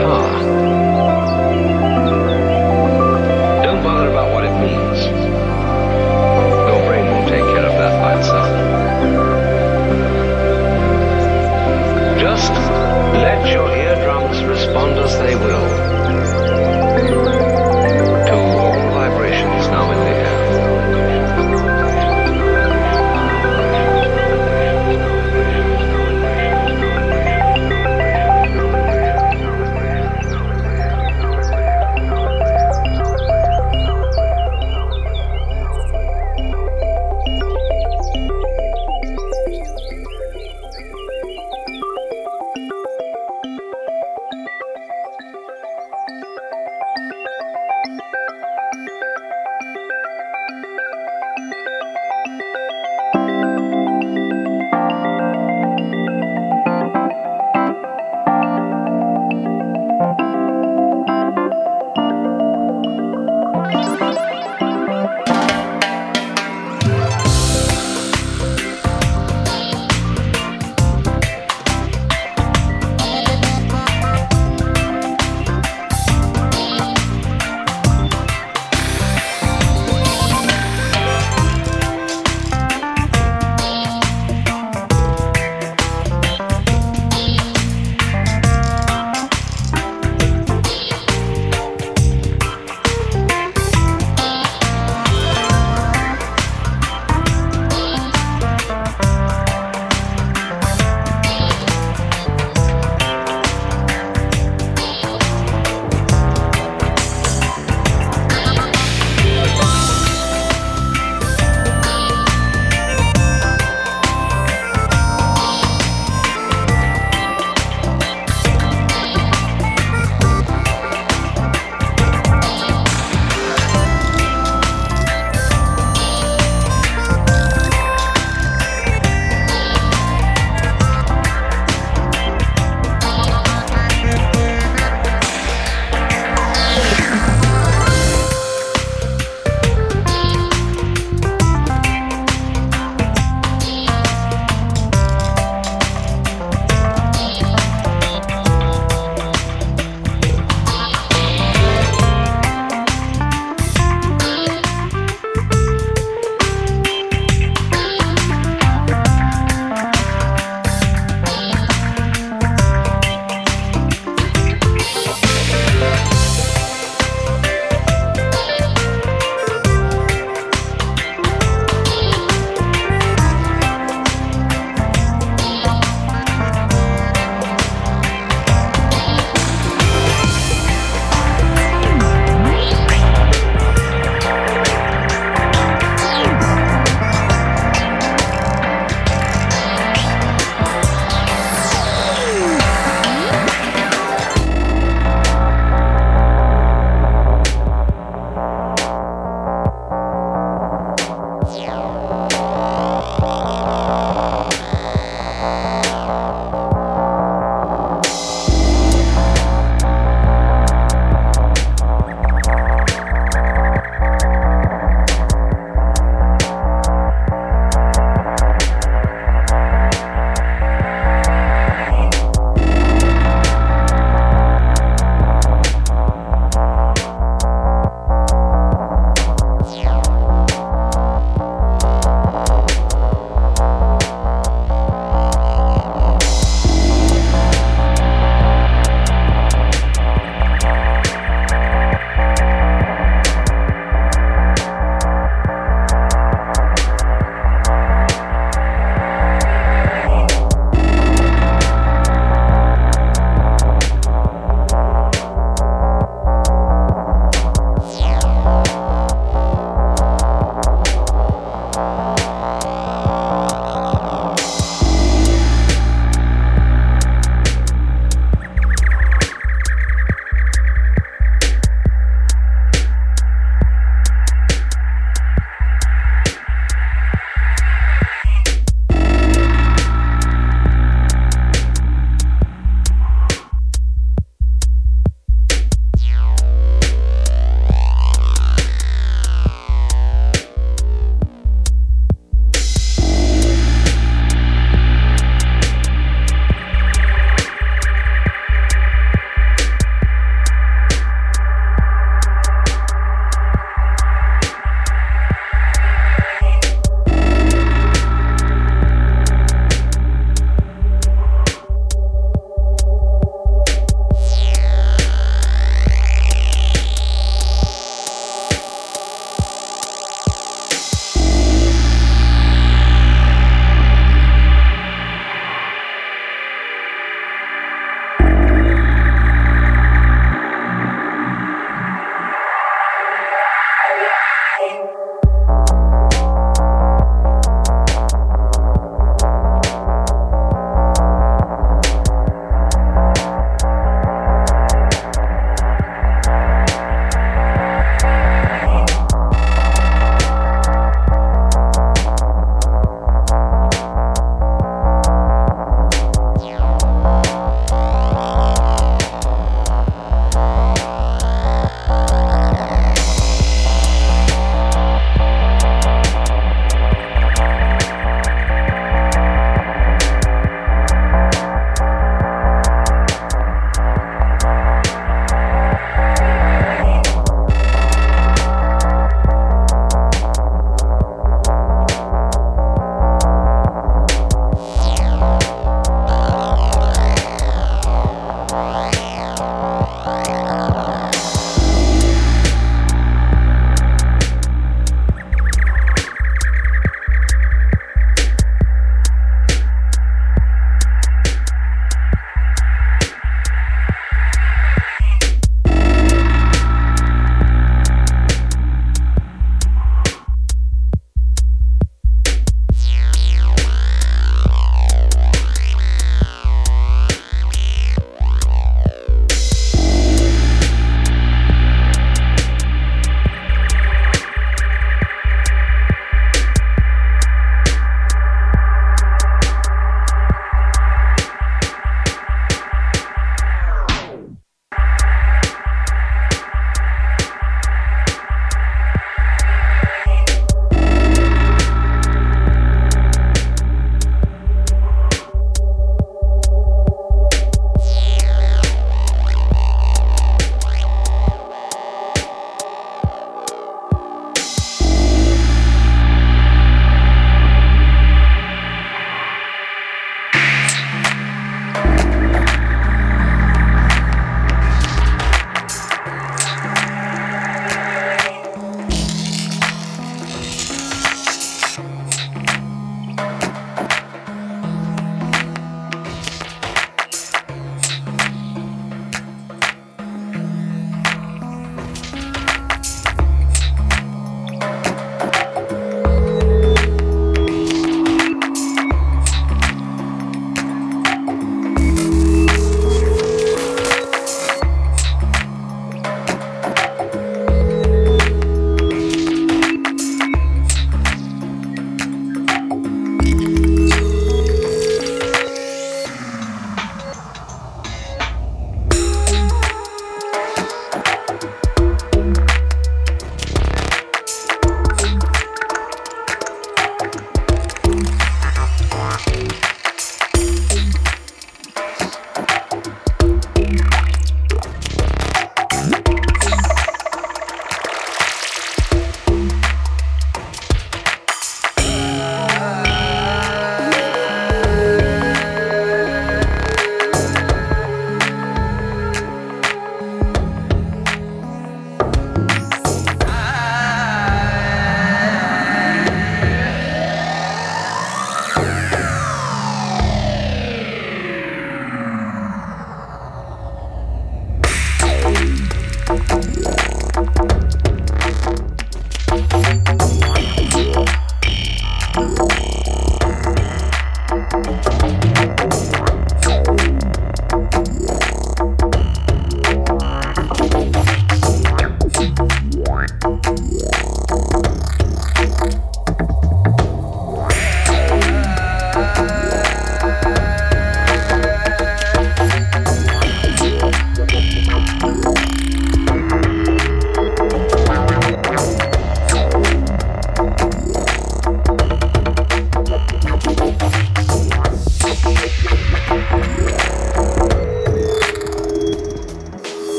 guitar.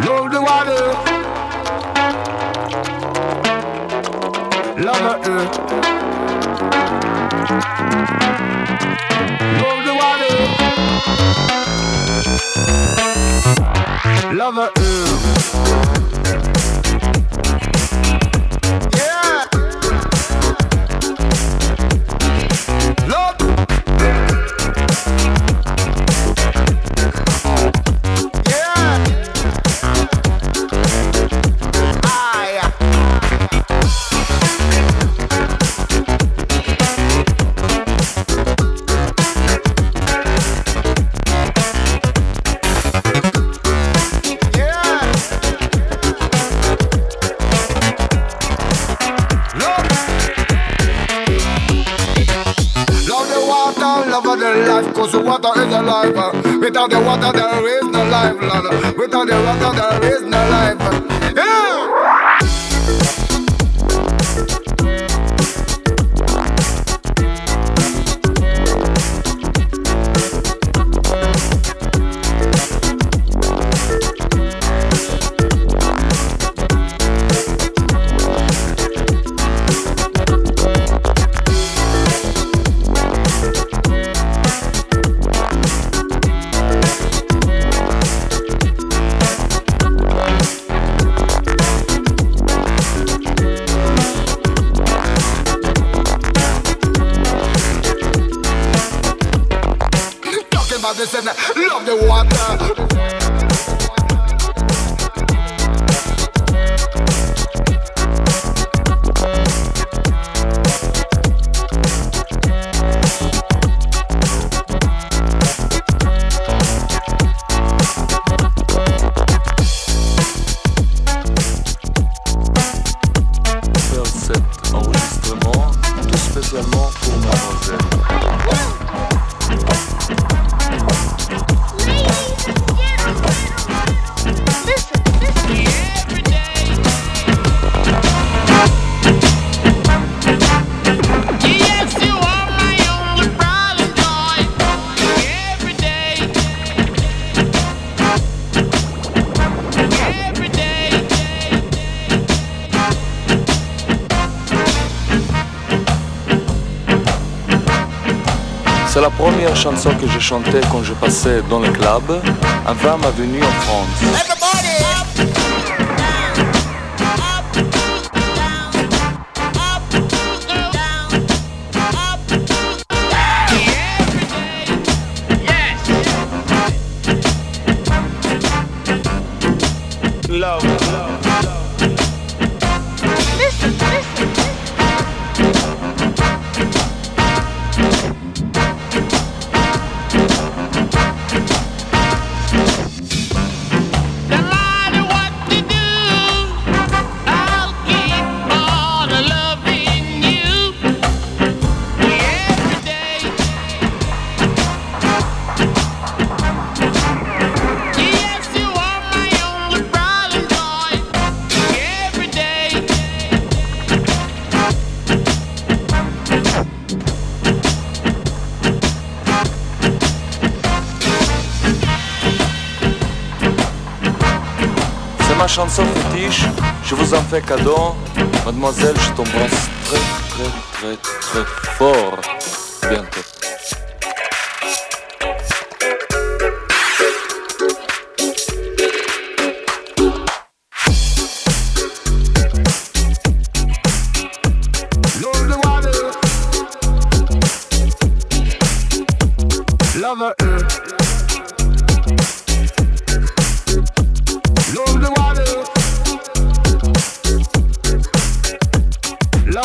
Love the water. Love the earth. Love the water. Love the earth. Chanson que j'ai chantée quand je passais dans le club. Avant ma venue en France. Chanson fétiche, je vous en fais cadeau. Mademoiselle, je t'embrasse très très très très fort. Bientôt.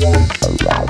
Yeah.